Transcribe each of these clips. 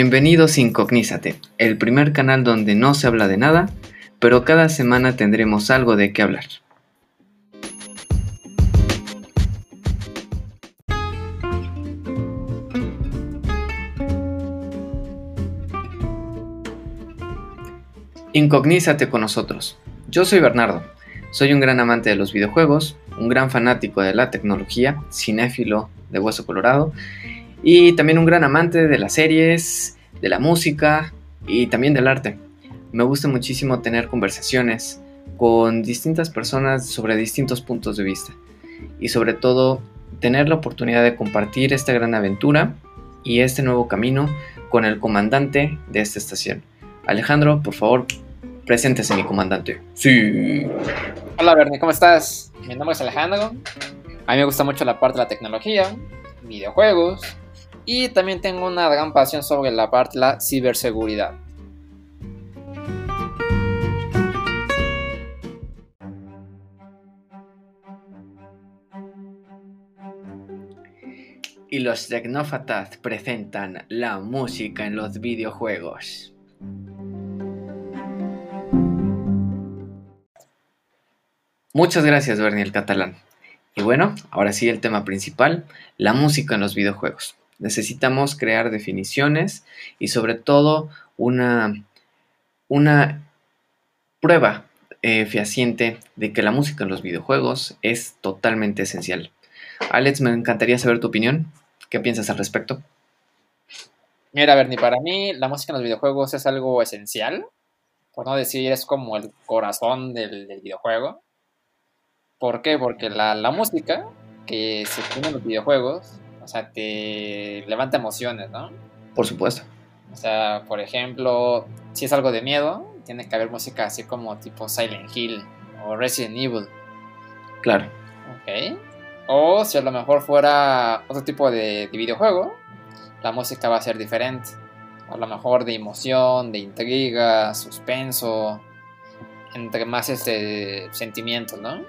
Bienvenidos Incognízate, el primer canal donde no se habla de nada, pero cada semana tendremos algo de qué hablar. Incognízate con nosotros. Yo soy Bernardo. Soy un gran amante de los videojuegos, un gran fanático de la tecnología, cinéfilo de hueso colorado y también un gran amante de las series, de la música y también del arte. Me gusta muchísimo tener conversaciones con distintas personas sobre distintos puntos de vista y sobre todo tener la oportunidad de compartir esta gran aventura y este nuevo camino con el comandante de esta estación. Alejandro, por favor, preséntese mi comandante. Sí. Hola Bernie, ¿cómo estás? Mi nombre es Alejandro. A mí me gusta mucho la parte de la tecnología, videojuegos y también tengo una gran pasión sobre la parte de la ciberseguridad. Y los Tecnofatas presentan la música en los videojuegos. Muchas gracias, Bernie el Catalán. Y bueno, ahora sí el tema principal, la música en los videojuegos. Necesitamos crear definiciones y sobre todo una, una prueba eh, fehaciente de que la música en los videojuegos es totalmente esencial. Alex, me encantaría saber tu opinión. ¿Qué piensas al respecto? Mira, Bernie, para mí la música en los videojuegos es algo esencial. Por no decir, es como el corazón del, videojuego. ¿Por qué? Porque la, la música que se tiene en los videojuegos o sea, te levanta emociones, ¿no? Por supuesto. O sea, por ejemplo, si es algo de miedo, tiene que haber música así como tipo Silent Hill o Resident Evil. Claro. Ok. O si a lo mejor fuera otro tipo de, videojuego, la música va a ser diferente. A lo mejor de emoción, de intriga, suspenso, entre más este sentimientos, ¿no?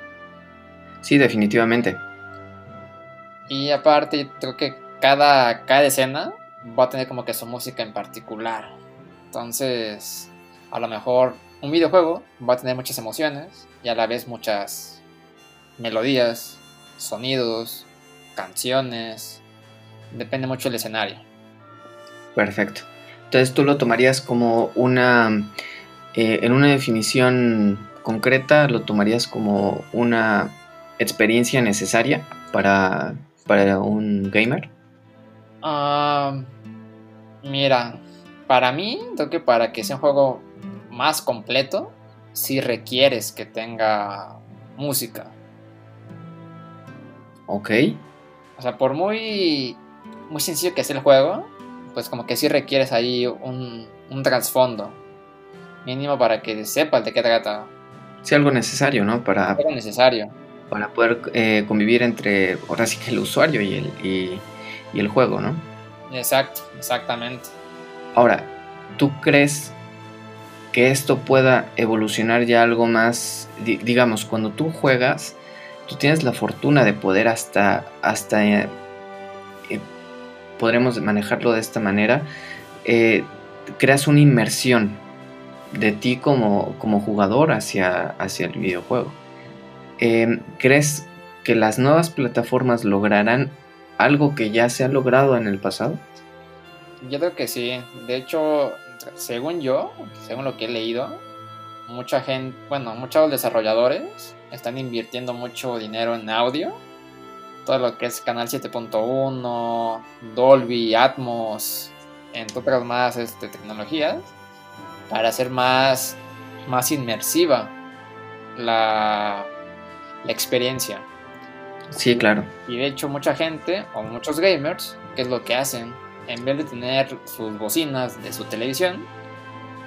Sí, definitivamente. Y aparte, creo que cada, cada escena va a tener como que su música en particular. Entonces, a lo mejor un videojuego va a tener muchas emociones y a la vez muchas melodías, sonidos, canciones. Depende mucho del escenario. Perfecto. Entonces tú lo tomarías como una, eh, en una definición concreta, lo tomarías como una experiencia necesaria para para un gamer? Ah, mira, para mí, creo que para que sea un juego más completo, sí requieres que tenga música. Ok. O sea, por muy, muy sencillo que sea el juego, pues como que sí requieres ahí un, un trasfondo. Mínimo para que sepas de qué trata. Sí, algo necesario, ¿no? Para... Algo necesario para poder eh, convivir entre, ahora sí que el usuario y el, y, el juego, ¿no? Exacto, exactamente. Ahora, ¿tú crees que esto pueda evolucionar ya algo más, digamos, cuando tú juegas, tú tienes la fortuna de poder hasta, hasta eh, eh, podremos manejarlo de esta manera, creas una inmersión de ti como, como jugador hacia, hacia el videojuego. Em, ¿crees que las nuevas plataformas lograrán algo que ya se ha logrado en el pasado? Yo creo que sí. De hecho, según yo, según lo que he leído, mucha gente, bueno, muchos desarrolladores están invirtiendo mucho dinero en audio. Todo lo que es Canal 7.1, Dolby, Atmos, entre otras más este, tecnologías, para hacer más, más inmersiva la, la experiencia. Sí, claro. Y de hecho mucha gente o muchos gamers, ¿qué es lo que hacen? En vez de tener sus bocinas de su televisión,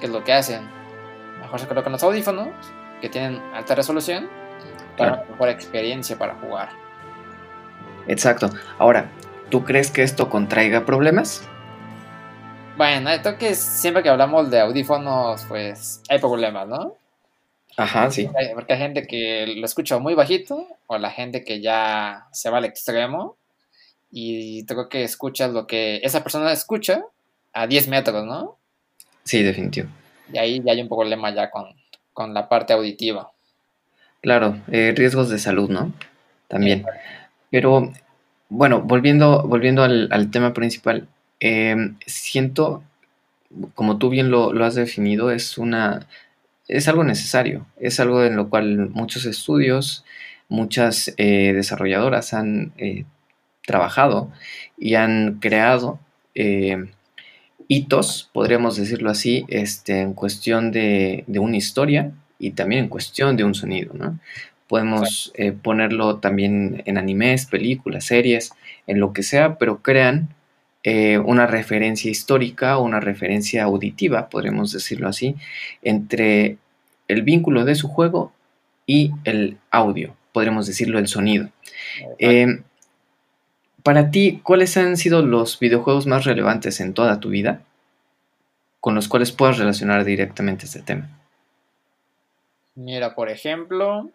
¿qué es lo que hacen? Mejor se colocan los audífonos, que tienen alta resolución, para una mejor experiencia para jugar. Exacto. Ahora, ¿tú crees que esto contraiga problemas? Bueno, esto que siempre que hablamos de audífonos, pues hay problemas, ¿no? Ajá, sí. Porque hay gente que lo escucha muy bajito o la gente que ya se va al extremo y creo que escuchas lo que esa persona escucha a 10 metros, ¿no? Sí, definitivo. Y ahí ya hay un problema ya con, con la parte auditiva. Claro, eh, riesgos de salud, ¿no? También. Pero, bueno, volviendo, volviendo al, al tema principal, em, siento, como tú bien lo, lo has definido, es una es algo necesario, es algo en lo cual muchos estudios, muchas eh, desarrolladoras han eh, trabajado y han creado eh, hitos, podríamos decirlo así, este, en cuestión de, una historia y también en cuestión de un sonido. ¿no? Podemos ponerlo también en animes, películas, series, en lo que sea, pero crean una referencia histórica o una referencia auditiva, podríamos decirlo así, entre el vínculo de su juego y el audio, podríamos decirlo, el sonido. Eh, para ti, ¿cuáles han sido los videojuegos más relevantes en toda tu vida con los cuales puedas relacionar directamente este tema? Mira, por ejemplo,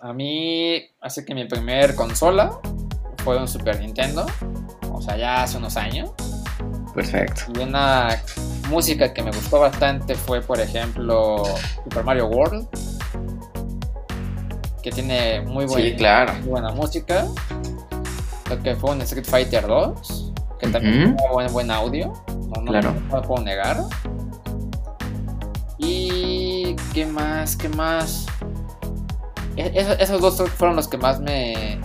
a mí hace que mi primer consola fue un Super Nintendo, o sea, ya hace unos años. Perfecto. Y una música que me gustó bastante fue, por ejemplo, Super Mario World, que tiene muy, buena, buena música. Lo que fue un Street Fighter 2, que también tiene buen, buen audio, no, no, lo puedo negar. Y qué más, qué más. E, esos dos fueron los que más me,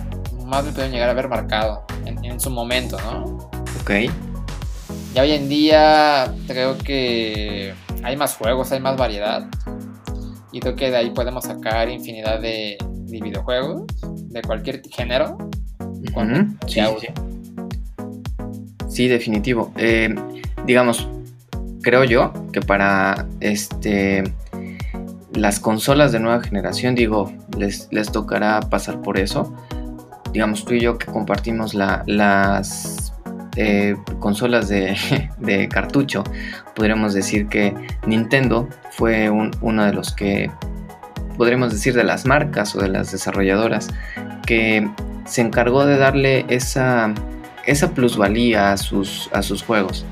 más me pudieron llegar a haber marcado en, en su momento, ¿no? Ok. Ya hoy en día creo que hay más juegos, hay más variedad. Y creo que de ahí podemos sacar infinidad de, videojuegos de cualquier género. sí, sí. definitivo. Eh, digamos, creo yo que para este las consolas de nueva generación, digo, les, les tocará pasar por eso. Digamos, tú y yo que compartimos la, las eh, consolas de, cartucho, podríamos decir que Nintendo fue uno de los que, podríamos decir, de las marcas o de las desarrolladoras que se encargó de darle esa, esa plusvalía a sus, a sus juegos,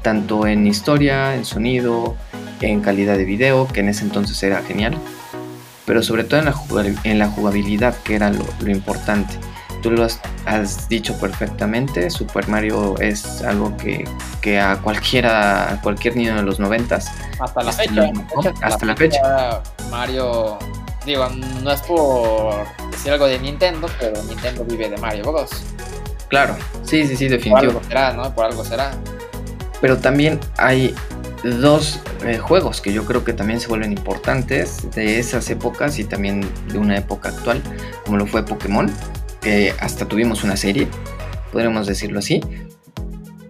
tanto en historia, en sonido, en calidad de video, que en ese entonces era genial, pero sobre todo en la, en la jugabilidad, que era lo importante tú lo has, dicho perfectamente, Super Mario es algo que, a cualquiera, a cualquier niño de los noventas. Hasta la fecha. hasta, la, fecha. Mario, digo, no es por decir algo de Nintendo, pero Nintendo vive de Mario Bros. Claro, sí, sí, sí, definitivo. Por algo será, ¿no? Por algo será. Pero también hay dos eh, juegos que yo creo que también se vuelven importantes de esas épocas y también de una época actual, como lo fue Pokémon hasta tuvimos una serie, podríamos decirlo así.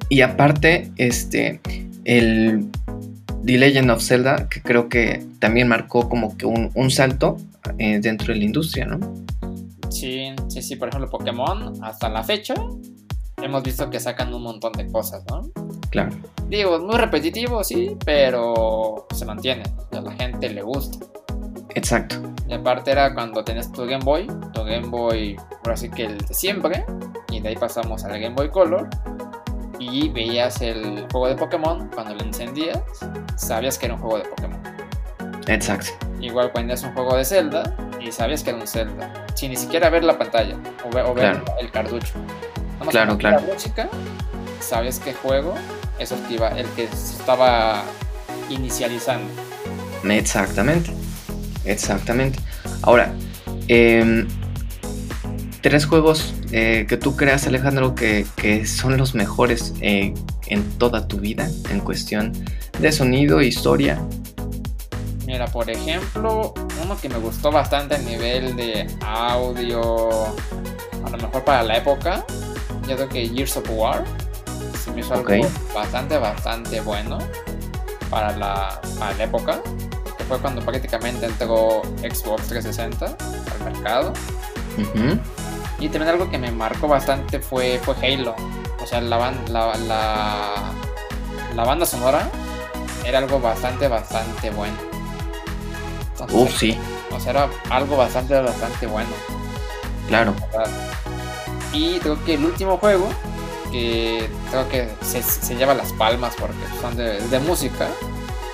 Y aparte, este, el The Legend of Zelda, que creo que también marcó como que un, salto eh, dentro de la industria, ¿no? Sí, sí, sí, por ejemplo, Pokémon, hasta la fecha, hemos visto que sacan un montón de cosas, ¿no? Claro. Digo, muy repetitivo, sí, pero se mantiene, a la gente le gusta. Exacto. Y aparte era cuando tenías tu Game Boy, tu Game Boy, por así que el de siempre, y de ahí pasamos al Game Boy Color, y veías el juego de Pokémon, cuando lo encendías, sabías que era un juego de Pokémon. Exacto. Igual cuando es un juego de Zelda, y sabías que era un Zelda, sin ni siquiera ver la pantalla, o ver, el cartucho. claro, claro. La música, sabes qué juego es el que, el que se estaba inicializando. Exactamente. Exactamente. Ahora, em, tres juegos eh, que tú creas, Alejandro, que, son los mejores eh, en toda tu vida en cuestión de sonido, historia. Mira, por ejemplo, uno que me gustó bastante a nivel de audio, a lo mejor para la época, yo creo que Years of War, se me hizo algo bastante, bastante bueno para la, para la época fue cuando prácticamente entró Xbox 360 al mercado. Y también algo que me marcó bastante fue, fue Halo. O sea, la, la, la, banda sonora era algo bastante, bastante bueno. Uf, sí. O sea, era algo bastante, bastante bueno. Claro. Y creo que el último juego que creo que se, lleva las palmas porque son de, de música,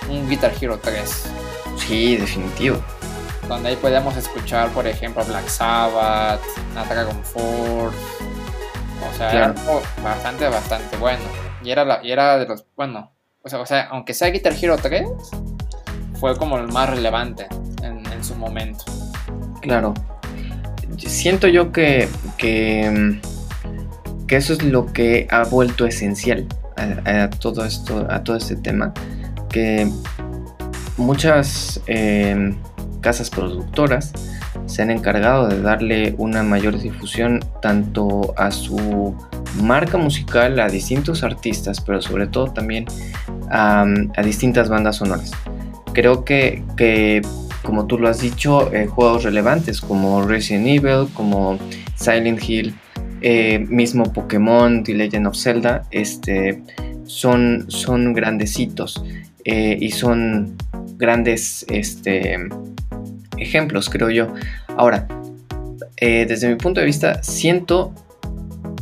un Guitar Hero 3. Sí, definitivo. Donde ahí podíamos escuchar, por ejemplo, Black Sabbath, Dragon Force. O sea, era bastante, bastante bueno. Y era, la, y era de los. Bueno, o sea, o sea, aunque sea Guitar Hero 3, fue como el más relevante en, en su momento. Claro. Siento yo que, que, que, eso es lo que ha vuelto esencial a, a todo esto, a todo este tema. Que muchas eh, casas productoras se han encargado de darle una mayor difusión tanto a su marca musical, a distintos artistas, pero sobre todo también a, distintas bandas sonoras. Creo que, como tú lo has dicho, eh, juegos relevantes como Resident Evil, como Silent Hill, eh, mismo Pokémon, The Legend of Zelda, este, son, son grandecitos y son grandes este, ejemplos, creo yo. Ahora, eh, desde mi punto de vista, siento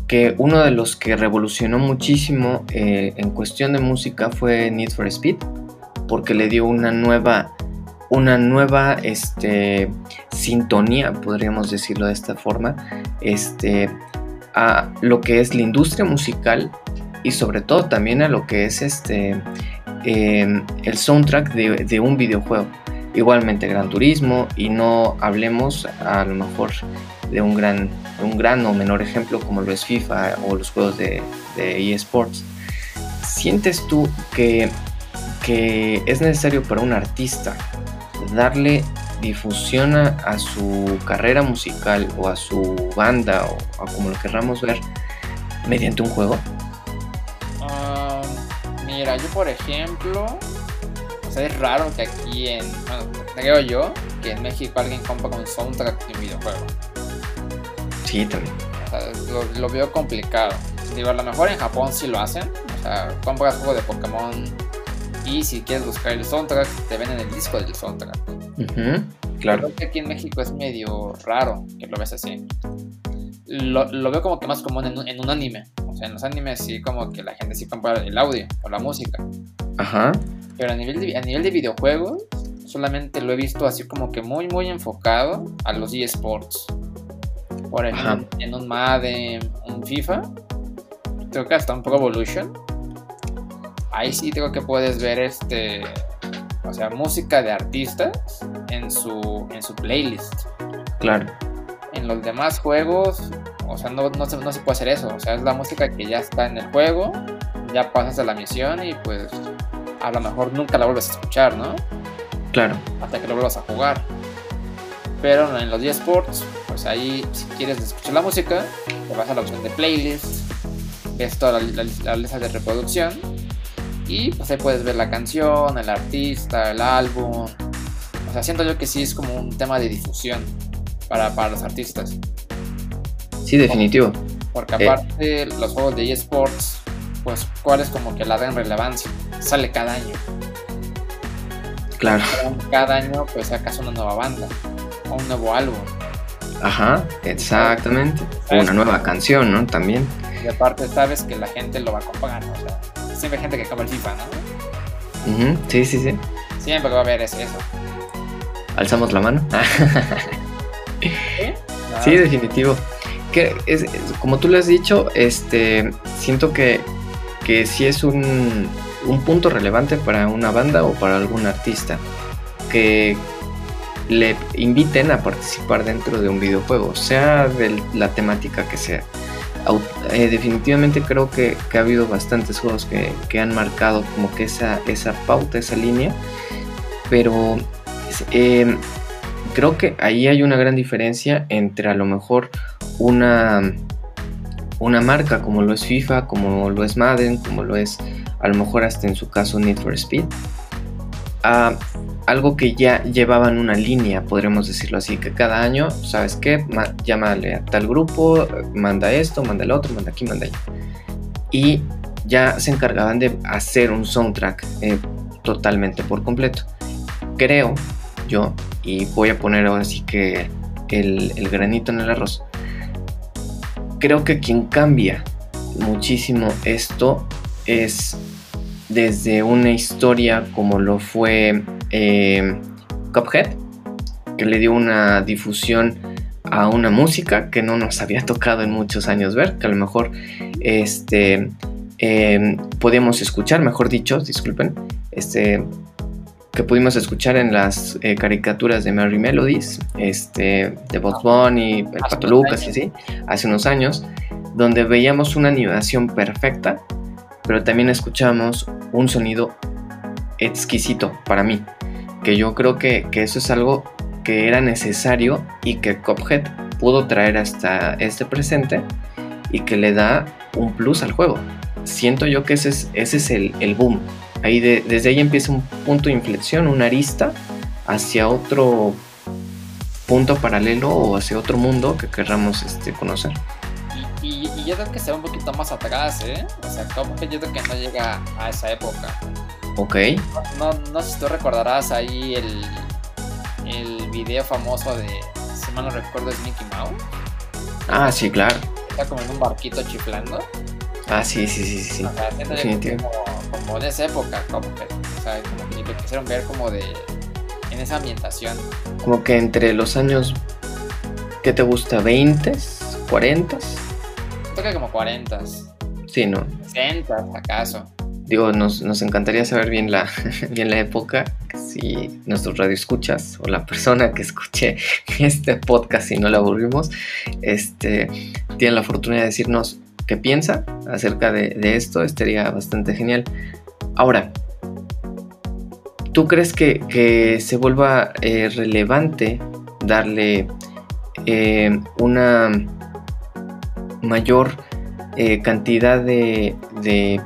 que uno de los que revolucionó muchísimo eh, en cuestión de música fue Need for Speed, porque le dio una nueva, una nueva este, sintonía, podríamos decirlo de esta forma, este, a lo que es la industria musical y sobre todo también a lo que es este, el soundtrack de, un videojuego. Igualmente Gran Turismo y no hablemos a lo mejor de un gran, un gran o menor ejemplo como lo es FIFA o los juegos de, eSports. ¿Sientes tú que, que es necesario para un artista darle difusión a, su carrera musical o a su banda o a como lo querramos ver mediante un juego? Mira, yo por ejemplo, o sea, es raro que aquí en, bueno, creo yo, que en México alguien compra un soundtrack de un videojuego. Sí, también. O sea, lo, veo complicado. Digo, a lo mejor en Japón sí lo hacen. O sea, compras juego de Pokémon y si quieres buscar el soundtrack, te venden el disco del soundtrack. claro. Creo que aquí en México es medio raro que lo ves así. Lo, lo veo como que más común en, en un anime en los animes sí como que la gente sí compra el audio o la música. Ajá. Pero a nivel de, a nivel de videojuegos, solamente lo he visto así como que muy, muy enfocado a los eSports. Por ejemplo, en un Madden, un FIFA, creo que hasta un Pro Evolution. Ahí sí creo que puedes ver este, o sea, música de artistas en su, en su playlist. Claro. En los demás juegos, o sea, no, no, se, no, se, puede hacer eso. O sea, es la música que ya está en el juego, ya pasas a la misión y pues a lo mejor nunca la vuelves a escuchar, ¿no? Claro. Hasta que lo vuelvas a jugar. Pero en los eSports, pues ahí si quieres escuchar la música, te vas a la opción de playlist, ves toda la, la, lista de reproducción y pues ahí puedes ver la canción, el artista, el álbum. O sea, siento yo que sí es como un tema de difusión para, para los artistas. Sí, definitivo. Porque eh, aparte los juegos de eSports, pues cuál es como que la dan relevancia. Sale cada año. Claro. Cada año pues sacas una nueva banda o un nuevo álbum. Ajá, exactamente. Una nueva canción, ¿no? También. Y aparte sabes que la gente lo va a comprar, o sea, siempre hay gente que compra el FIFA, ¿no? Sí, sí, sí. Siempre va a haber eso. ¿Alzamos la mano? ¿Sí? definitivo que es, como tú le has dicho, este, siento que, que sí es un, un, punto relevante para una banda o para algún artista que le inviten a participar dentro de un videojuego, sea de la temática que sea. Eh, definitivamente creo que, que, ha habido bastantes juegos que, que, han marcado como que esa, esa pauta, esa línea, pero eh, creo que ahí hay una gran diferencia entre a lo mejor una, una marca como lo es FIFA, como lo es Madden, como lo es a lo mejor hasta en su caso Need for Speed, a algo que ya llevaban una línea, podríamos decirlo así, que cada año, ¿sabes qué? llámale a tal grupo, manda esto, manda el otro, manda aquí, manda allá. Y ya se encargaban de hacer un soundtrack eh, totalmente por completo. Creo yo, y voy a poner ahora sí que el, el granito en el arroz, creo que quien cambia muchísimo esto es desde una historia como lo fue eh, Cuphead, que le dio una difusión a una música que no nos había tocado en muchos años ver, que a lo mejor este, eh, podíamos escuchar, mejor dicho, disculpen, este, que pudimos escuchar en las eh, caricaturas de Mary Melodies, este, de Bob Bunny, el Pato Lucas y así, hace unos años, donde veíamos una animación perfecta, pero también escuchamos un sonido exquisito para mí, que yo creo que, que eso es algo que era necesario y que Cuphead pudo traer hasta este presente y que le da un plus al juego. Siento yo que ese es, ese es el, el boom Ahí desde ahí empieza un punto de inflexión, una arista hacia otro punto paralelo o hacia otro mundo que querramos este, conocer. Y, yo creo que se va un poquito más atrás, ¿eh? O sea, como que yo creo que no llega a esa época. Ok. No, no, sé si tú recordarás ahí el, el video famoso de, si mal no recuerdo, es Mickey Mouse. Ah, sí, claro. Está como en un barquito chiflando. Ah, sí, sí, sí, sí. O sea, como, como, de esa época, como que, o sea, como que lo quisieron ver como de. en esa ambientación. Como que entre los años. ¿Qué te gusta? ¿20? ¿40? Creo que como 40. Sí, ¿no? 60, acaso. Digo, nos, nos encantaría saber bien la, bien la época. Si nuestros radioescuchas o la persona que escuche este podcast y no la aburrimos, este, tienen la fortuna de decirnos piensa acerca de, esto, estaría bastante genial. Ahora, ¿tú crees que, se vuelva eh, relevante darle eh, una mayor eh, cantidad de, de,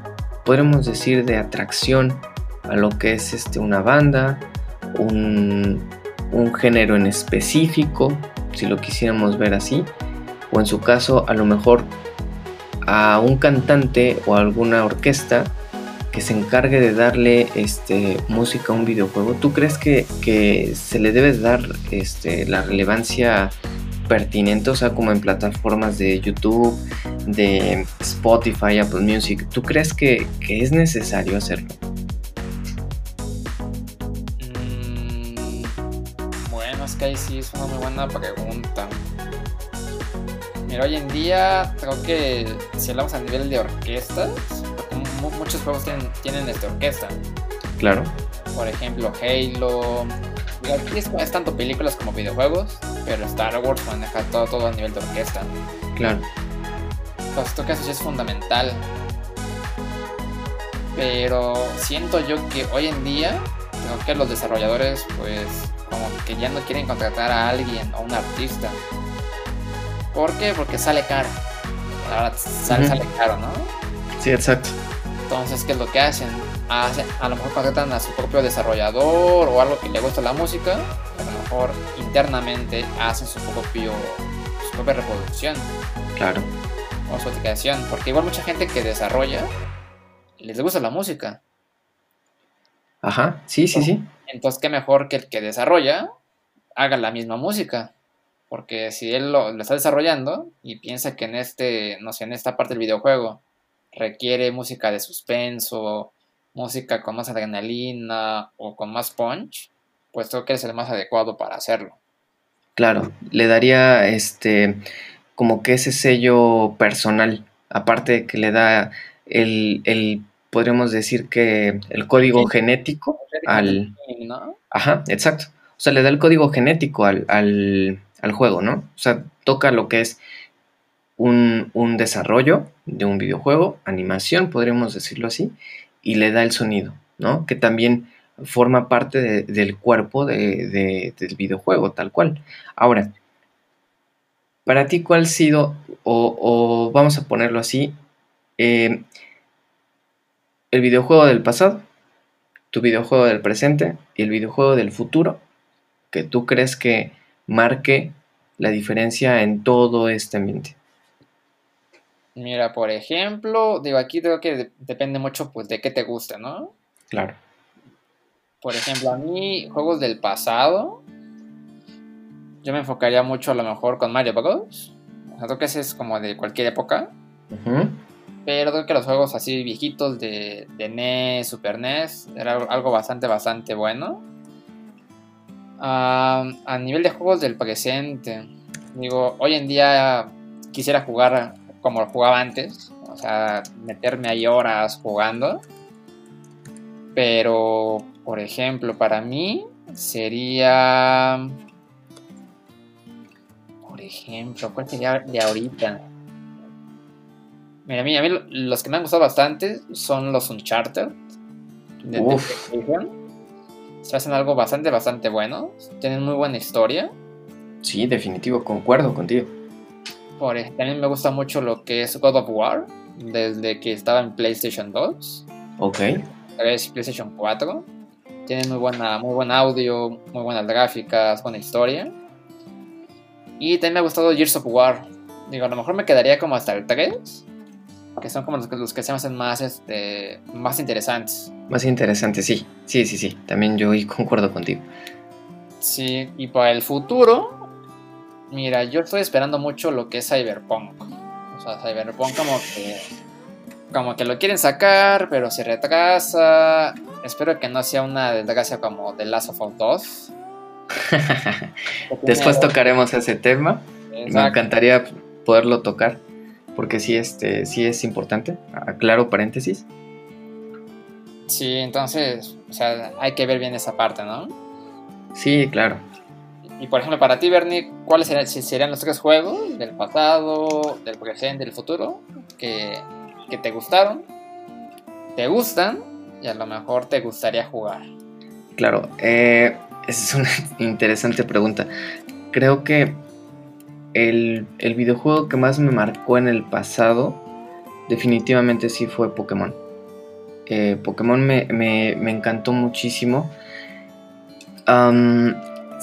decir, de atracción a lo que es este, una banda, un género en específico, si lo quisiéramos ver así, o en su caso a lo mejor a un cantante o a alguna orquesta que se encargue de darle este, música a un videojuego, ¿tú crees que, se le debe dar este, la relevancia pertinente, o sea, como en plataformas de YouTube, de Spotify, Apple Music? ¿Tú crees que, es necesario hacerlo? Mm, bueno, es que ahí sí es una muy buena pregunta. Mira, hoy en día creo que si hablamos a nivel de orquestas, muchos juegos tienen, tienen esta orquesta. Claro. Por ejemplo, Halo. Aquí es, tanto películas como videojuegos, pero Star Wars maneja todo, todo a nivel de orquesta. Claro. Pues esto que haces es fundamental. Pero siento yo que hoy en día, creo que los desarrolladores, pues, como que ya no quieren contratar a alguien o un artista, ¿Por qué? Porque sale caro. Ahora sale, sale caro, ¿no? Sí, exacto. Entonces, ¿qué es lo que hacen? a lo mejor contratan a su propio desarrollador o algo que le gusta la música. A lo mejor internamente hacen su propio su propia reproducción. Claro. O su aplicación. Porque igual mucha gente que desarrolla les gusta la música. Ajá, sí, sí, sí. Entonces, qué mejor que el que desarrolla haga la misma música. Porque si él lo, está desarrollando y piensa que en este, no sé, en esta parte del videojuego requiere música de suspenso, música con más adrenalina o con más punch, pues creo que es el más adecuado para hacerlo. Claro, le daría este como que ese sello personal, aparte que le da el, el podríamos decir que el código genético al... Ajá, exacto. O sea, le da el código genético al, al juego, ¿no? O sea, toca lo que es un, desarrollo de un videojuego, animación, podríamos decirlo así, y le da el sonido, ¿no? Que también forma parte del cuerpo del videojuego, tal cual. Ahora, para ti, ¿cuál ha sido, o, vamos a ponerlo así, eh, el videojuego del pasado, tu videojuego del presente y el videojuego del futuro, que tú crees que marque la diferencia en todo este ambiente? Mira, por ejemplo, digo, aquí creo que depende mucho pues de qué te guste, ¿no? Claro. Por ejemplo, a mí, juegos del pasado, yo me enfocaría mucho a lo mejor con Mario Bros. O sea, creo que ese es como de cualquier época. pero creo que los juegos así viejitos de, de NES, Super NES, era algo bastante, bastante bueno. Ah, a nivel de juegos del presente, digo, hoy en día quisiera jugar como jugaba antes, o sea, meterme ahí horas jugando. Pero, por ejemplo, para mí sería... Por ejemplo, ¿cuál sería de ahorita? Mira, a mí, a mí los que me han gustado bastante son los Uncharted. De, de Se hacen algo bastante, bastante bueno. Tienen muy buena historia. Sí, definitivo, concuerdo contigo. Por, también me gusta mucho lo que es God of War, desde que estaba en PlayStation 2. Ok. PlayStation 4. Tiene muy, buena, muy buen audio, muy buenas gráficas, buena historia. Y también me ha gustado Gears of War. Digo, a lo mejor me quedaría como hasta el 3, que son como los que, los que se me hacen más, este, más interesantes. Más interesantes, sí. Sí, sí, sí. También yo concuerdo contigo. Sí, y para el futuro, Mira, yo estoy esperando mucho lo que es Cyberpunk. O sea, Cyberpunk como que como que lo quieren sacar, pero se retrasa. Espero que no sea una desgracia como The Last of Us 2. Después tocaremos ese tema. Me encantaría poderlo tocar, porque sí, este, sí es importante. Aclaro paréntesis. Sí, entonces, o sea, hay que ver bien esa parte, ¿no? Sí, claro. Y por ejemplo, para ti, Bernie, ¿cuáles serían, los tres juegos del pasado, del presente, del futuro que, te gustaron, te gustan y a lo mejor te gustaría jugar? Claro, eh, esa es una interesante pregunta. Creo que el, videojuego que más me marcó en el pasado definitivamente sí fue Pokémon. Eh, Pokémon me, encantó muchísimo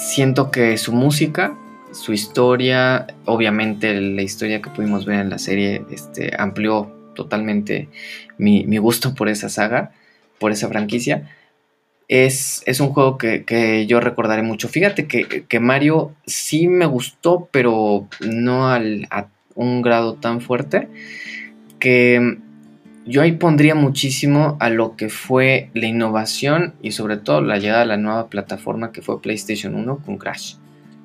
siento que su música, su historia, obviamente la historia que pudimos ver en la serie, este, amplió totalmente mi, gusto por esa saga, por esa franquicia. Es, es un juego que, yo recordaré mucho. Fíjate que, Mario sí me gustó, pero no al, a un grado tan fuerte. Que yo ahí pondría muchísimo a lo que fue la innovación y sobre todo la llegada a la nueva plataforma que fue PlayStation 1 con Crash.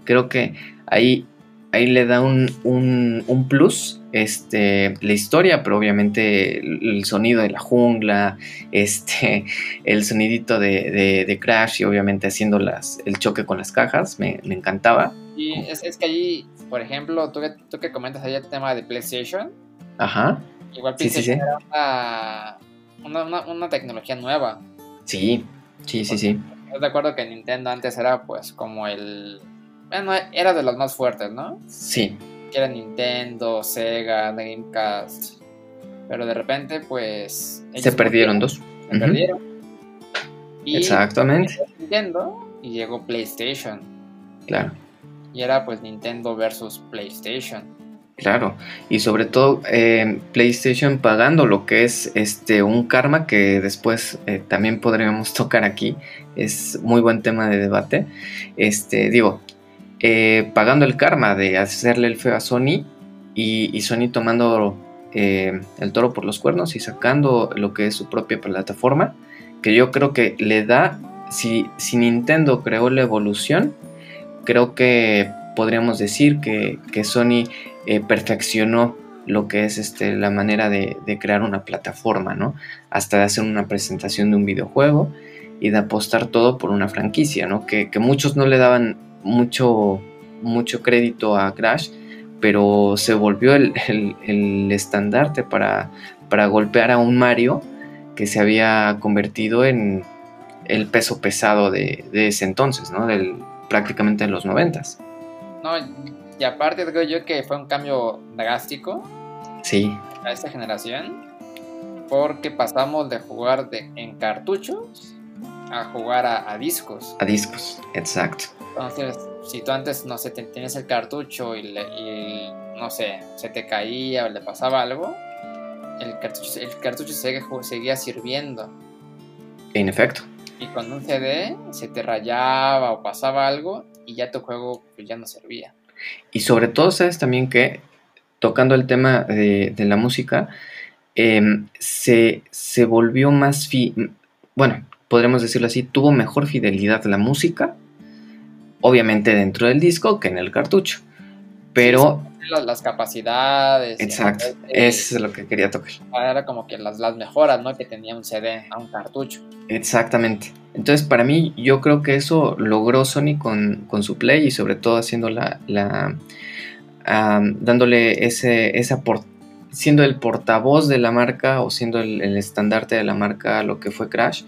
Creo que ahí, ahí le da un, un, plus este, la historia, pero obviamente el, sonido de la jungla, este, el sonidito de, Crash y obviamente haciendo las, el choque con las cajas, me, encantaba. Y es, es, que ahí, por ejemplo, tú que, tú que comentas ahí el tema de PlayStation. Ajá Igual PlayStation era una, tecnología nueva. Sí, sí, sí, sí. Yo recuerdo que Nintendo antes era pues como el... Bueno, era de los más fuertes, ¿no? Sí. Que era Nintendo, Sega, Dreamcast. Pero de repente pues... Se perdieron dos. Se perdieron. Y Exactamente. Nintendo y llegó PlayStation. Claro. Y era pues Nintendo versus PlayStation. Claro, y sobre todo eh, PlayStation pagando lo que es este un karma que después eh, también podríamos tocar aquí, es muy buen tema de debate. Este, digo, eh, pagando el karma de hacerle el feo a Sony y, Sony tomando el toro por los cuernos y sacando lo que es su propia plataforma, que yo creo que le da, si, si Nintendo creó la evolución, creo que podríamos decir que, que Sony eh, perfeccionó lo que es este, la manera de, crear una plataforma, ¿no? Hasta de hacer una presentación de un videojuego y de apostar todo por una franquicia, ¿no? Que, muchos no le daban mucho, mucho crédito a Crash, pero se volvió el, estandarte para, para golpear a un Mario que se había convertido en el peso pesado de, ese entonces, ¿no? Del, prácticamente en los noventas. No, y aparte creo yo que fue un cambio drástico. Sí. A esta generación. Porque pasamos de jugar de, en cartuchos a jugar a, discos. A discos, exacto. Entonces, si tú antes, no sé, tenías el cartucho y, no sé, se te caía o le pasaba algo, el cartucho, el cartucho seguía, seguía sirviendo. En efecto. Y con un CD se te rayaba o pasaba algo y ya tu juego pues, ya no servía. Y sobre todo, sabes también que, tocando el tema de, la música, em, se, se, volvió más, fi bueno, podremos decirlo así, tuvo mejor fidelidad la música, obviamente dentro del disco que en el cartucho. Pero... las, capacidades. Exacto, eso es lo que quería tocar. Era como que las, las mejoras, ¿no? Que tenía un CD a un cartucho. Exactamente. Entonces, para mí, yo creo que eso logró Sony con, con su Play y sobre todo haciendo la... la dándole ese, esa siendo el portavoz de la marca o siendo el, el estandarte de la marca lo que fue Crash.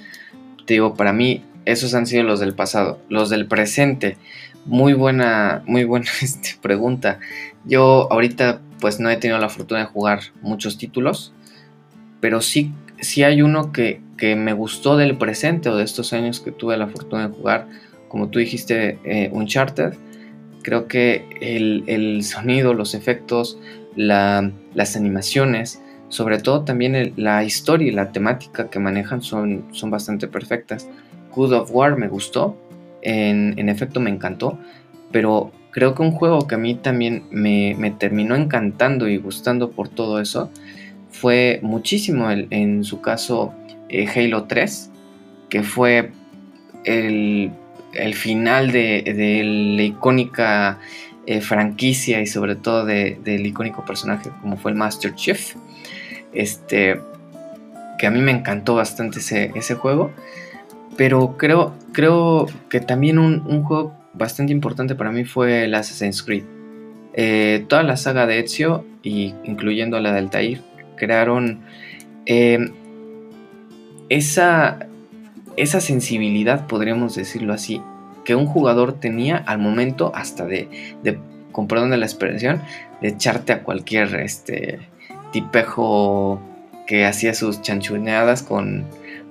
Te digo, para mí, esos han sido los del pasado. Los del presente muy buena, muy buena este, pregunta. Yo ahorita pues no he tenido la fortuna de jugar muchos títulos, pero sí, sí hay uno que, me gustó del presente o de estos años que tuve la fortuna de jugar. Como tú dijiste, eh, Uncharted. Creo que el, sonido, los efectos, las animaciones, sobre todo también la historia y la temática que manejan son, son bastante perfectas. Good of War me gustó, en, efecto me encantó, pero creo que un juego que a mí también me, terminó encantando y gustando por todo eso fue muchísimo en su caso eh, Halo 3, que fue el, final de, la icónica eh, franquicia y sobre todo del icónico personaje como fue el Master Chief. Este, que a mí me encantó bastante ese, ese juego. Pero creo, creo que también un, juego bastante importante para mí fue el Assassin's Creed. Eh, toda la saga de Ezio, y incluyendo la del Altair, crearon em, esa, esa sensibilidad, podríamos decirlo así, que un jugador tenía al momento hasta de, de con perdón de la expresión, de echarte a cualquier este, tipejo que hacía sus chanchuneadas con,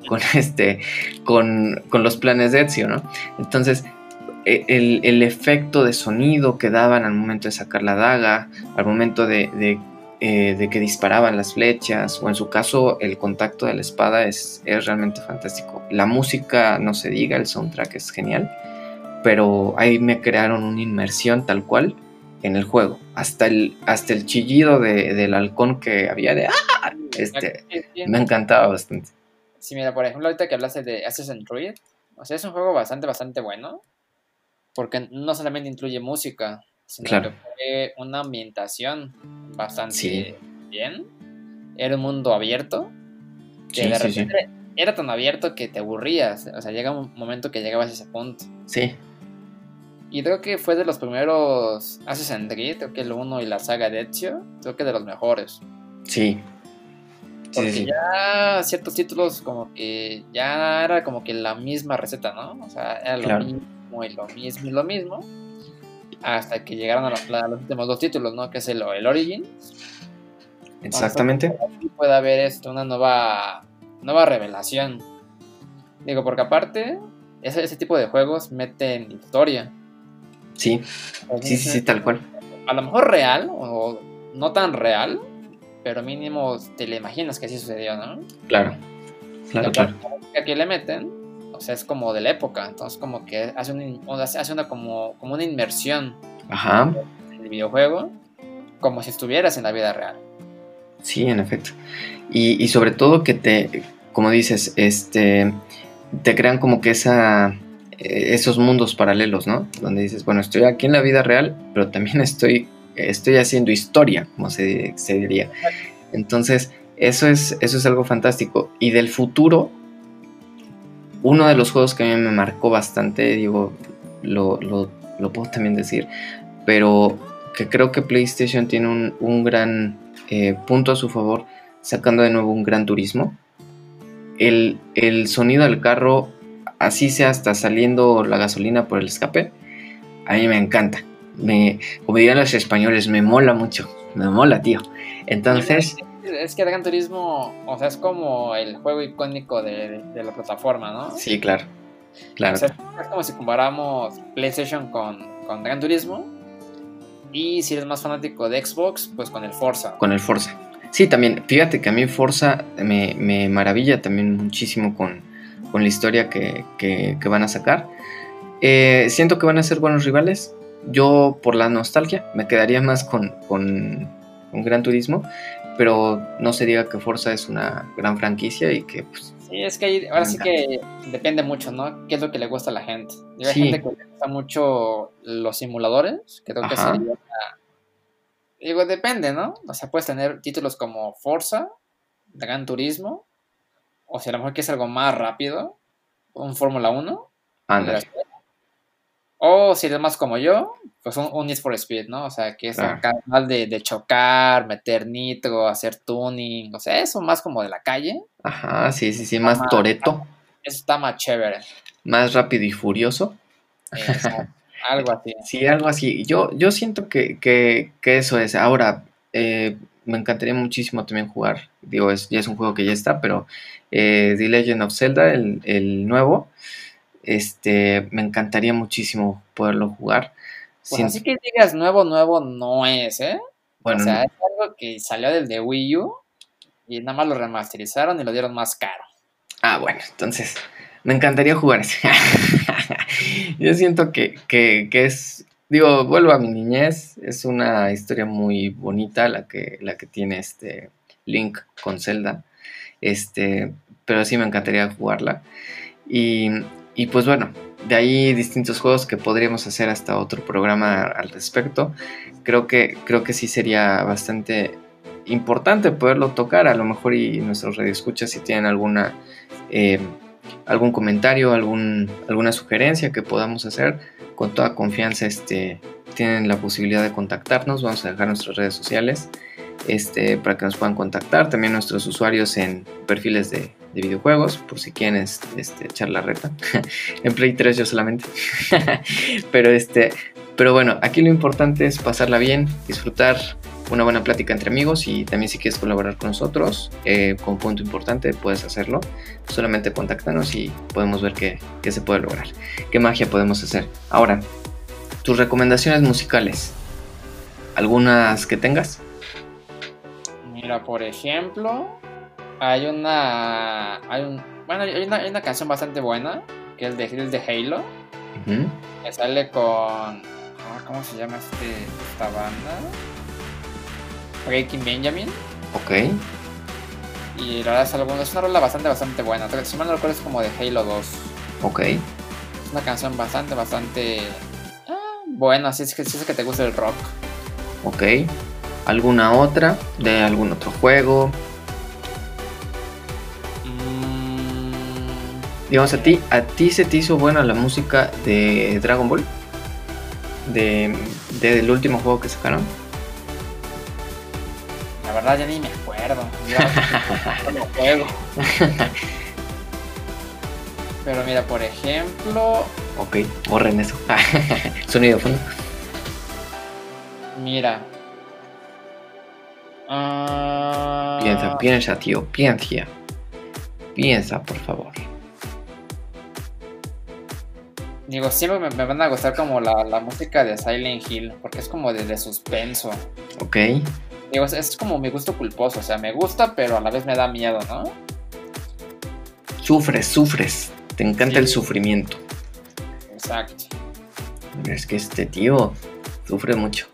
con, este, con, los planes de Ezio, ¿no? Entonces, e, el, efecto de sonido que daban al momento de sacar la daga, al momento de, eh, de, que disparaban las flechas, o en su caso el contacto de la espada es, es, realmente fantástico. La música, no se diga, el soundtrack es genial, pero ahí me crearon una inmersión tal cual en el juego. Hasta el, hasta el chillido del halcón que había de ¡Ah! Este, me encantaba bastante. Sí, mira, por ejemplo, ahorita que hablaste de Assassin's Creed, o sea, es un juego bastante, bastante bueno, porque no solamente incluye música, sino que fue una ambientación bastante bien. Era un mundo abierto, que de repente era tan abierto que te aburrías, o sea, llega un momento que llegabas a ese punto. Sí. Y creo que fue de los primeros Assassin's Creed, creo que el 1 y la saga de Ezio, creo que de los mejores. Sí, porque ya ciertos títulos como que ya era como que la misma receta, ¿no? O sea, era lo mismo y lo mismo y lo mismo. Hasta que llegaron a, los últimos dos títulos, ¿no? Que es el, el Origins. Exactamente. puede haber esto, una nueva, nueva revelación. Digo, porque aparte, ese, ese tipo de juegos meten historia. Sí, sí, sí, sí, tal cual. A lo mejor real o no tan real, pero mínimo te le imaginas que así sucedió, ¿no? Claro, claro, claro. que le meten, o sea, es como de la época, entonces como que hace, un, hace una como, como una inmersión Ajá. en el videojuego, como si estuvieras en la vida real. Sí, en efecto. Y, y sobre todo que te, como dices, este, te crean como que esa eh, esos mundos paralelos, ¿no? Donde dices, bueno, estoy aquí en la vida real, pero también estoy estoy haciendo historia, como se, diría. Entonces, eso es, eso es algo fantástico. Y del futuro, uno de los juegos que a mí me marcó bastante, digo, lo, puedo también decir, pero que creo que PlayStation tiene un, gran eh, punto a su favor, sacando de nuevo un gran turismo. El, el, sonido del carro, así sea hasta saliendo la gasolina por el escape, a mí me encanta me, como dirían los españoles, me mola mucho, me mola, tío. Entonces... Es que Gran Turismo, o sea, es como el juego icónico de, la plataforma, ¿no? Sí, claro. Claro. es como si comparamos PlayStation con, con Gran Turismo. Y si eres más fanático de Xbox, pues con el Forza. Con el Forza. Sí, también. Fíjate que a mí Forza me, me maravilla también muchísimo con, con la historia que, que, van a sacar. Eh, siento que van a ser buenos rivales yo por la nostalgia me quedaría más con, con, Gran Turismo, pero no se diga que Forza es una gran franquicia y que pues, Sí, es que ahí, ahora sí que depende mucho, ¿no? ¿Qué es lo que le gusta a la gente? Hay gente que le gusta mucho los simuladores, que creo que sería Digo, depende, ¿no? O sea, puedes tener títulos como Forza, Gran Turismo, o si a lo mejor quieres algo más rápido, un Fórmula 1. Ándale. O si eres más como yo, pues un, un Need for Speed, ¿no? O sea, que es ah. más de, de, chocar, meter nitro, hacer tuning, o sea, eso más como de la calle. Ajá, sí, sí, sí, más, toreto. Eso está más chévere. Más rápido y furioso. algo así. Sí, algo así. Yo, yo siento que, que, que eso es. Ahora, eh, me encantaría muchísimo también jugar. Digo, es, ya es un juego que ya está, pero eh, The Legend of Zelda, el, el nuevo este, me encantaría muchísimo poderlo jugar. Pues así que digas nuevo, nuevo no es, ¿eh? Bueno, o sea, es algo que salió del de Wii U y nada más lo remasterizaron y lo dieron más caro. Ah, bueno, entonces me encantaría jugar ese. Yo siento que, que, que, es, digo, vuelvo a mi niñez, es una historia muy bonita la que, la que tiene este Link con Zelda, este, pero sí me encantaría jugarla. Y y pues bueno, de ahí distintos juegos que podríamos hacer hasta otro programa al respecto. Creo que, creo que sí sería bastante importante poderlo tocar. A lo mejor y nuestros radioescuchas si tienen alguna eh, algún comentario, algún, alguna sugerencia que podamos hacer, con toda confianza este, tienen la posibilidad de contactarnos. Vamos a dejar nuestras redes sociales este, para que nos puedan contactar. También nuestros usuarios en perfiles de, de videojuegos, por si quieren este, echar la reta. en Play 3 yo solamente. pero, este, pero bueno, aquí lo importante es pasarla bien, disfrutar una buena plática entre amigos y también si quieres colaborar con nosotros, eh, con punto importante, puedes hacerlo. Solamente contáctanos y podemos ver qué, qué se puede lograr, qué magia podemos hacer. Ahora, tus recomendaciones musicales, ¿algunas que tengas? Mira, por ejemplo, hay una. Hay un, bueno, hay una, hay una canción bastante buena, que es de, de Halo. Que sale con. Ah, ¿Cómo se llama este, esta banda? Breaking Benjamin. Ok. Y la verdad es, algo, es una rola bastante, bastante buena. Si mal no recuerdo es como de Halo 2. Ok. Es una canción bastante, bastante ah, buena, si es, que, si es que te gusta el rock. Ok. ¿Alguna otra de algún otro juego? Digamos, a ti, ¿a ti se te hizo buena la música de Dragon Ball? De, del último juego que sacaron. La verdad ya ni me acuerdo. no juego. Pero mira, por ejemplo. Ok, borren eso. Sonido de fondo. Mira. Piensa, piensa, tío, piensa. Piensa, por favor. Digo, siempre me, van a gustar como la, música de Silent Hill, porque es como de, suspenso. Ok. Digo, es, como mi gusto culposo, o sea, me gusta, pero a la vez me da miedo, ¿no? Sufres, sufres. Te encanta el sufrimiento. Exacto. Es que este tío sufre mucho.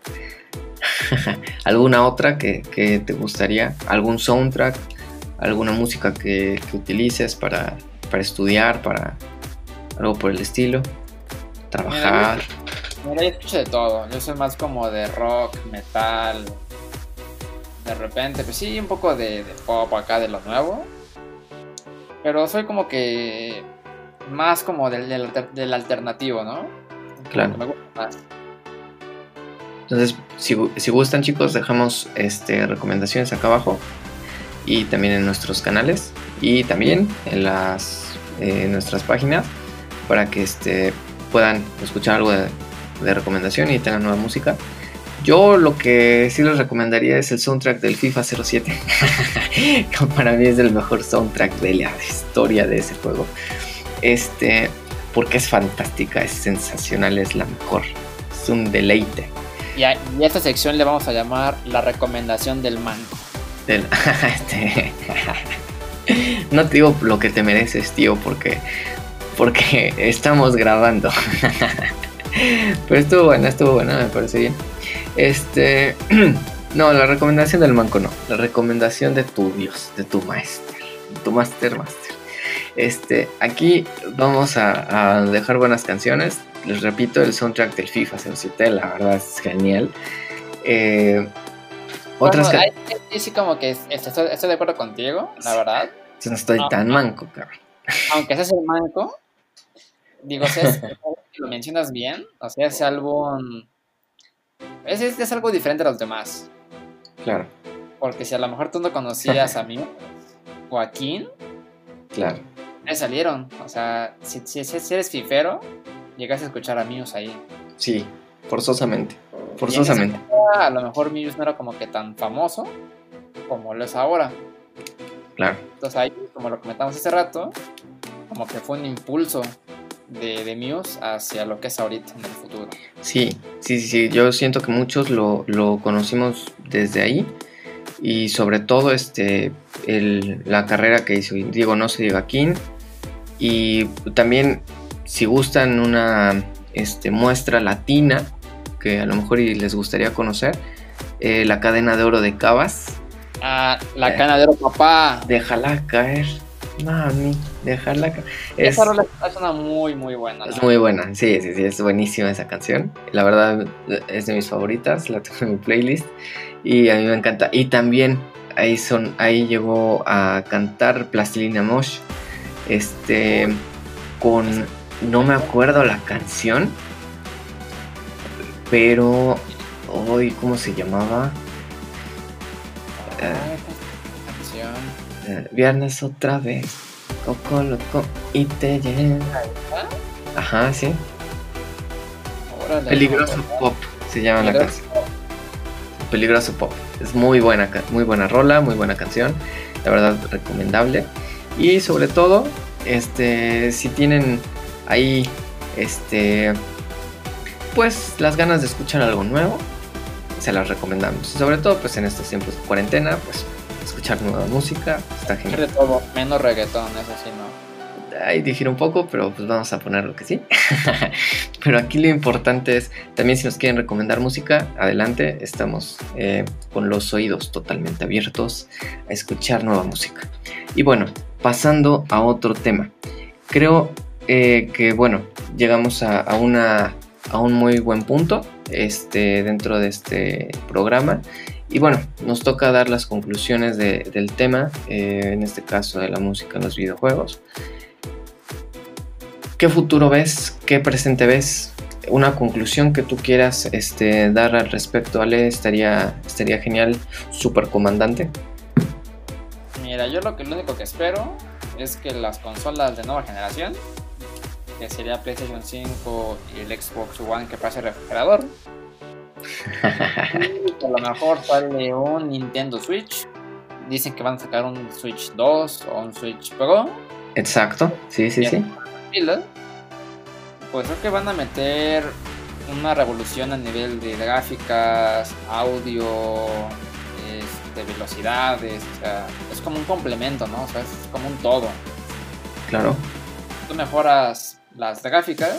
¿Alguna otra que, te gustaría? ¿Algún soundtrack? ¿Alguna música que, utilices para, para estudiar? ¿Para algo por el estilo? Trabajar. Mira, yo escucho de todo. Yo soy más como de rock, metal. De repente, pues sí, un poco de, pop acá de lo nuevo. Pero soy como que más como del, del, alternativo, ¿no? Claro. Me gusta más. Entonces, si, si, gustan chicos, dejamos este, recomendaciones acá abajo y también en nuestros canales y también en las en nuestras páginas para que este, puedan escuchar algo de, recomendación y tengan nueva música. Yo lo que sí les recomendaría es el soundtrack del FIFA 07. que para mí es el mejor soundtrack de la historia de ese juego. Este, porque es fantástica, es sensacional, es la mejor. Es un deleite. Y a, esta sección le vamos a llamar la recomendación del manco. Del, este, no te digo lo que te mereces, tío, porque porque estamos grabando. Pero estuvo buena, estuvo buena, me parece bien. Este, No, la recomendación del manco no. La recomendación de tu Dios, de tu maestro, tu master master. Este, aquí vamos a, dejar buenas canciones. Les repito, el soundtrack del FIFA 07, la verdad es genial. Eh, otras bueno, sí, sí, como que estoy, de acuerdo contigo, la verdad. Yo no estoy tan manco, cabrón. Aunque seas el manco, digo, si lo mencionas bien, o sea, ese álbum es, es, algo diferente a los demás. Claro. Porque si a lo mejor tú no conocías a mí, Joaquín, claro. Me salieron. O sea, si, si, eres fifero, llegas a escuchar a Mius ahí. Sí, forzosamente. Forzosamente. a lo mejor Mius no era como que tan famoso como lo es ahora. Claro. Entonces ahí, como lo comentamos hace rato, como que fue un impulso de, de Muse hacia lo que es ahorita en el futuro. Sí, sí, sí, yo siento que muchos lo, lo conocimos desde ahí y sobre todo este, el, la carrera que hizo Diego No se diga King y también si gustan una este, muestra latina que a lo mejor les gustaría conocer, eh, la cadena de oro de Cabas. Ah, la cadena de oro papá. Déjala caer. Mami, déjala. Es, esa rola es una muy, muy buena. Es muy buena, sí, sí, sí, es buenísima esa canción. La verdad es de mis favoritas, la tengo en mi playlist y a mí me encanta. Y también ahí, son, ahí llegó a cantar Plastilina Mosh, este, con, no me acuerdo la canción, pero hoy, ¿cómo se llamaba? Viernes otra vez. Coco loco y te llena. Ajá, sí. Peligroso Pop se llama la canción. Peligroso Pop. Es muy buena, muy buena rola, muy buena canción. La verdad, recomendable. Y sobre todo, este, si tienen ahí, este, pues las ganas de escuchar algo nuevo, se las recomendamos. sobre todo, pues en estos tiempos de cuarentena, pues escuchar nueva música, está genial. De todo, menos reggaetón, eso sí, ¿no? Ahí difiere un poco, pero pues vamos a poner lo que sí. pero aquí lo importante es, también si nos quieren recomendar música, adelante, estamos eh, con los oídos totalmente abiertos a escuchar nueva música. Y bueno, pasando a otro tema. Creo eh, que, bueno, llegamos a, una, a un muy buen punto este, dentro de este programa y bueno, nos toca dar las conclusiones del tema, eh, en este caso de la música en los videojuegos. ¿Qué futuro ves? ¿Qué presente ves? Una conclusión que tú quieras este, dar al respecto, Ale, estaría, estaría genial, super comandante. Mira, yo lo, que, lo único que espero es que las consolas de nueva generación, que sería PlayStation 5 y el Xbox One que pase refrigerador, a lo mejor sale un Nintendo Switch. Dicen que van a sacar un Switch 2 o un Switch Pro. Exacto, sí, sí, sí. Pues creo que van a meter una revolución a nivel de gráficas, audio, este, velocidades. O sea, es como un complemento, ¿no? O sea, es como un todo. Claro. Tú mejoras las gráficas,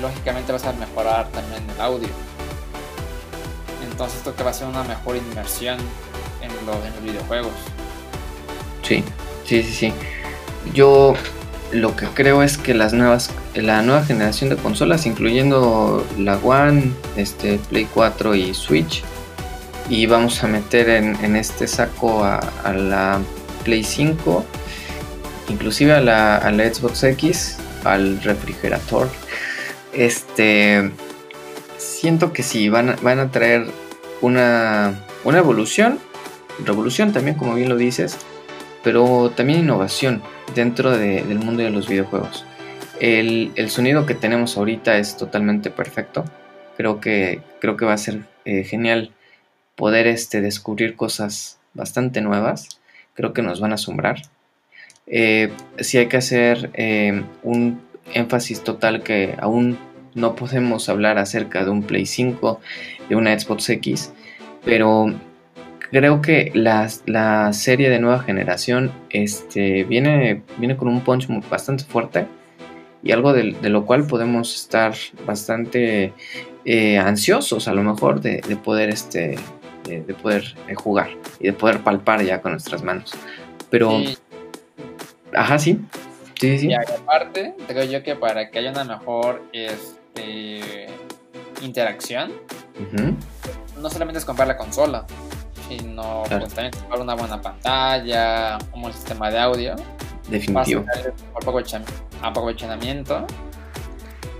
lógicamente vas a mejorar también el audio. Entonces esto que va a ser una mejor inmersión en, los videojuegos. Sí, sí, sí, sí. Yo lo que creo es que las nuevas, la nueva generación de consolas, incluyendo la One, este, Play 4 y Switch, y vamos a meter en, este saco a, la Play 5, inclusive a la, a la Xbox X, al refrigerador. Este, siento que sí, van van a traer una, evolución, revolución también, como bien lo dices, pero también innovación dentro del mundo de los videojuegos. El, sonido que tenemos ahorita es totalmente perfecto. Creo que, creo que va a ser eh, genial poder este, descubrir cosas bastante nuevas. Creo que nos van a asombrar. Eh, si hay que hacer eh, un énfasis total que aún no podemos hablar acerca de un Play 5, de una Xbox X, pero creo que la, serie de nueva generación este, viene, viene con un punch bastante fuerte y algo de, lo cual podemos estar bastante eh, ansiosos a lo mejor de, poder este, de, poder eh, jugar y de poder palpar ya con nuestras manos. Pero, ajá, sí, sí, sí. Y aparte, creo yo que para que haya una mejor este, interacción, no solamente es comprar la consola, sino pues, también comprar una buena pantalla, un buen sistema de audio. Definitivo. Aprovechamiento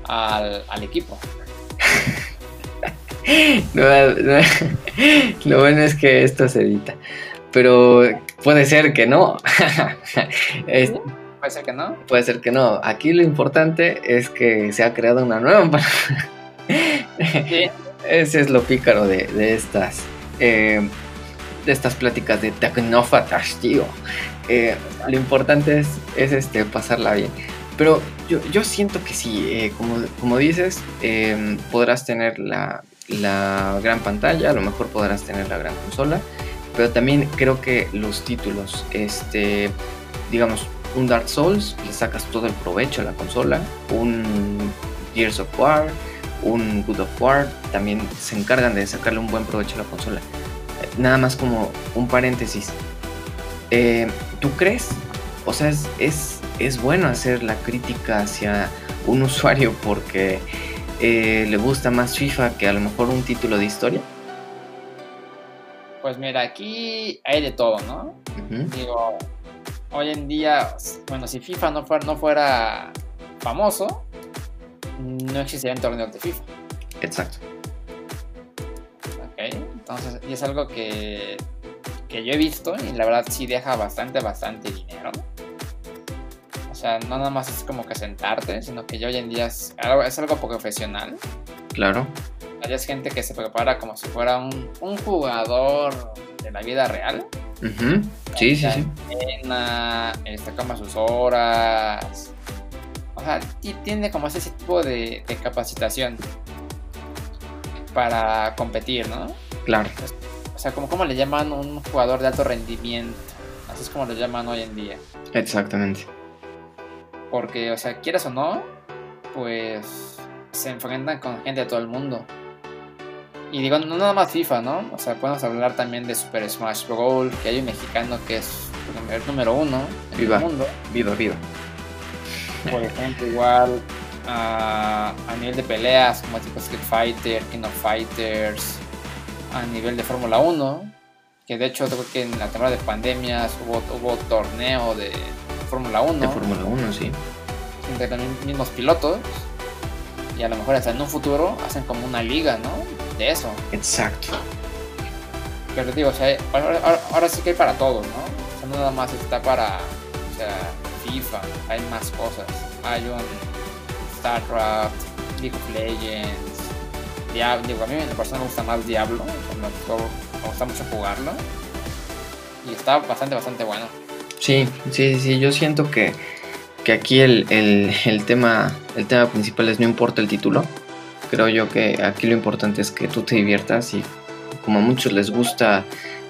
al, al equipo. lo bueno es que esto se edita. Pero puede ser que no. puede ser que no. Puede ser que no. Aquí lo importante es que se ha creado una nueva. Ese es lo pícaro de, estas. Eh, de estas pláticas de tecnófatas, tío. Eh, lo importante es, es este, pasarla bien. Pero yo, yo siento que sí, eh, como, como, dices, podrás tener la, la, gran pantalla, a lo mejor podrás tener la gran consola, pero también creo que los títulos, este, digamos, un Dark Souls, le sacas todo el provecho a la consola, un Gears of War, un Good of War, también se encargan de sacarle un buen provecho a la consola. Nada más como un paréntesis. Eh, ¿Tú crees? O sea, es es bueno hacer la crítica hacia un usuario porque eh, le gusta más FIFA que a lo mejor un título de historia? Pues mira, aquí hay de todo, ¿no? Digo, hoy en día, bueno, si FIFA no fuera, no fuera famoso, no existirían torneos de FIFA. Exacto. Ok, entonces, y es algo que, que yo he visto y la verdad sí deja bastante, bastante dinero. O sea, no nada más es como que sentarte, sino que ya hoy en día es algo, es algo profesional. Claro. Hay gente que se prepara como si fuera un, un jugador de la vida real. Sí, sí, sí. está como sus horas. O sea, tiene como ese tipo de, capacitación para competir, ¿no? Claro. O sea, como, como le llaman un jugador de alto rendimiento. Así es como lo llaman hoy en día. Exactamente. Porque, o sea, quieras o no, pues se enfrentan con gente de todo el mundo. Y digo, no nada más FIFA, ¿no? O sea, podemos hablar también de Super Smash Bros. que hay un mexicano que es el número uno en el mundo. Viva, viva. Por ejemplo, igual a, nivel de peleas, como tipo Street Fighter, King of Fighters, a nivel de Fórmula 1, que de hecho creo que en la temporada de pandemias hubo, hubo torneo de, Fórmula 1. De Fórmula 1, sí. Entre los mismos pilotos. Y a lo mejor hasta en un futuro hacen como una liga, ¿no? De eso. Exacto. Pero digo, o sea, ahora, sí que hay para todos, ¿no? O sea, no nada más está para o sea, FIFA, hay más cosas. Hay un StarCraft, League of Legends, Diablo. Digo, a mí en persona me gusta más Diablo, me gusta mucho jugarlo. Y está bastante, bastante bueno. Sí, sí, sí, yo siento que, aquí el, tema, el tema principal es no importa el título. Creo yo que aquí lo importante es que tú te diviertas y como a muchos les gusta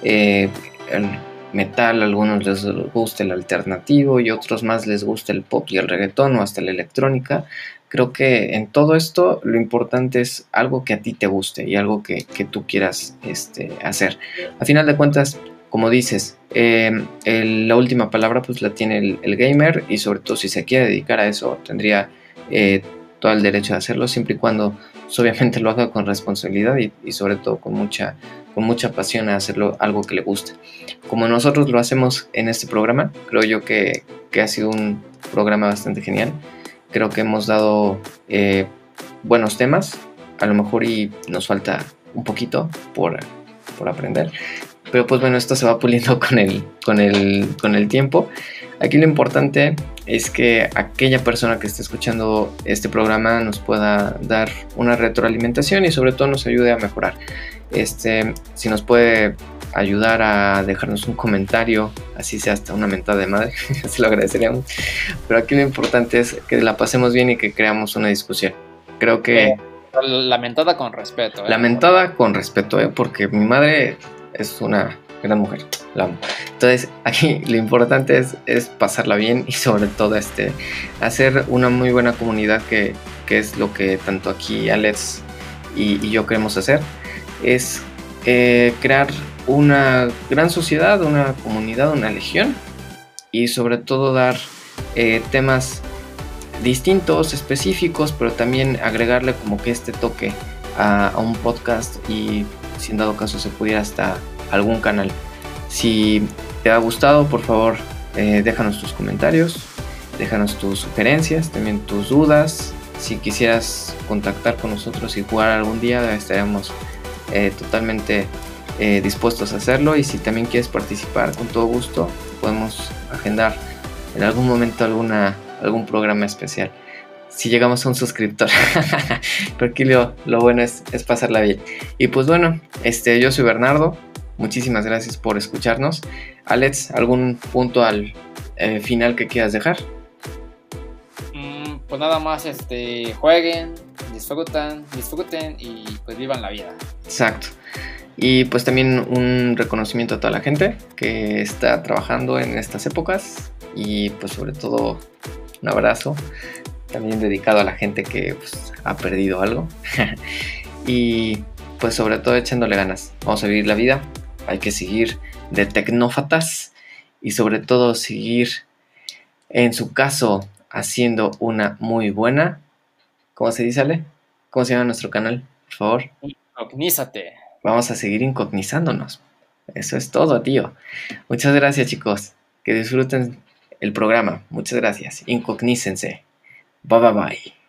eh, el metal, a algunos les gusta el alternativo y otros más les gusta el pop y el reggaetón o hasta la electrónica. Creo que en todo esto lo importante es algo que a ti te guste y algo que, tú quieras este, hacer. A final de cuentas, como dices, em, la última palabra pues la tiene el, gamer y sobre todo si se quiere dedicar a eso tendría eh, todo el derecho de hacerlo siempre y cuando pues, obviamente lo haga con responsabilidad y, sobre todo con mucha, con mucha pasión a hacerlo algo que le guste. Como nosotros lo hacemos en este programa, creo yo que, ha sido un programa bastante genial. Creo que hemos dado eh, buenos temas, a lo mejor y nos falta un poquito por, por aprender, pero pues bueno, esto se va puliendo con el, con el, con el tiempo. Aquí lo importante es que aquella persona que esté escuchando este programa nos pueda dar una retroalimentación y sobre todo nos ayude a mejorar. Este, si nos puede ayudar a dejarnos un comentario, así sea hasta una mentada de madre, se lo agradeceríamos. Pero aquí lo importante es que la pasemos bien y que creamos una discusión. Creo que... Eh, la mentada con respeto. ¿eh? La mentada con respeto, ¿eh? porque mi madre es una gran mujer, la amo. Entonces, aquí lo importante es, es, pasarla bien y sobre todo este, hacer una muy buena comunidad que, que es lo que tanto aquí Alex y, yo queremos hacer. Es eh, crear una gran sociedad, una comunidad, una legión y sobre todo dar eh, temas distintos, específicos, pero también agregarle como que este toque a, un podcast y si en dado caso se pudiera hasta algún canal. Si te ha gustado, por favor, eh, déjanos tus comentarios, déjanos tus sugerencias, también tus dudas. Si quisieras contactar con nosotros y jugar algún día, estaremos eh, totalmente eh, dispuestos a hacerlo. Y si también quieres participar, con todo gusto, podemos agendar en algún momento alguna, algún programa especial. Si llegamos a un suscriptor. Pero aquí lo, bueno es, es, pasarla bien. Y pues bueno, este, yo soy Bernardo. Muchísimas gracias por escucharnos. Alex, ¿algún punto al eh, final que quieras dejar? Mm, pues nada más, este, jueguen, disfruten, disfruten y pues vivan la vida. Exacto. Y pues también un reconocimiento a toda la gente que está trabajando en estas épocas y pues sobre todo un abrazo también dedicado a la gente que pues, ha perdido algo y pues sobre todo echándole ganas. Vamos a vivir la vida, hay que seguir de tecnófatas y sobre todo seguir en su caso haciendo una muy buena. ¿Cómo se dice, Ale? ¿Cómo se llama nuestro canal? Por favor. Incognízate. Vamos a seguir incognizándonos. Eso es todo, tío. Muchas gracias, chicos. Que disfruten el programa. Muchas gracias. Incognícense. Bye bye bye.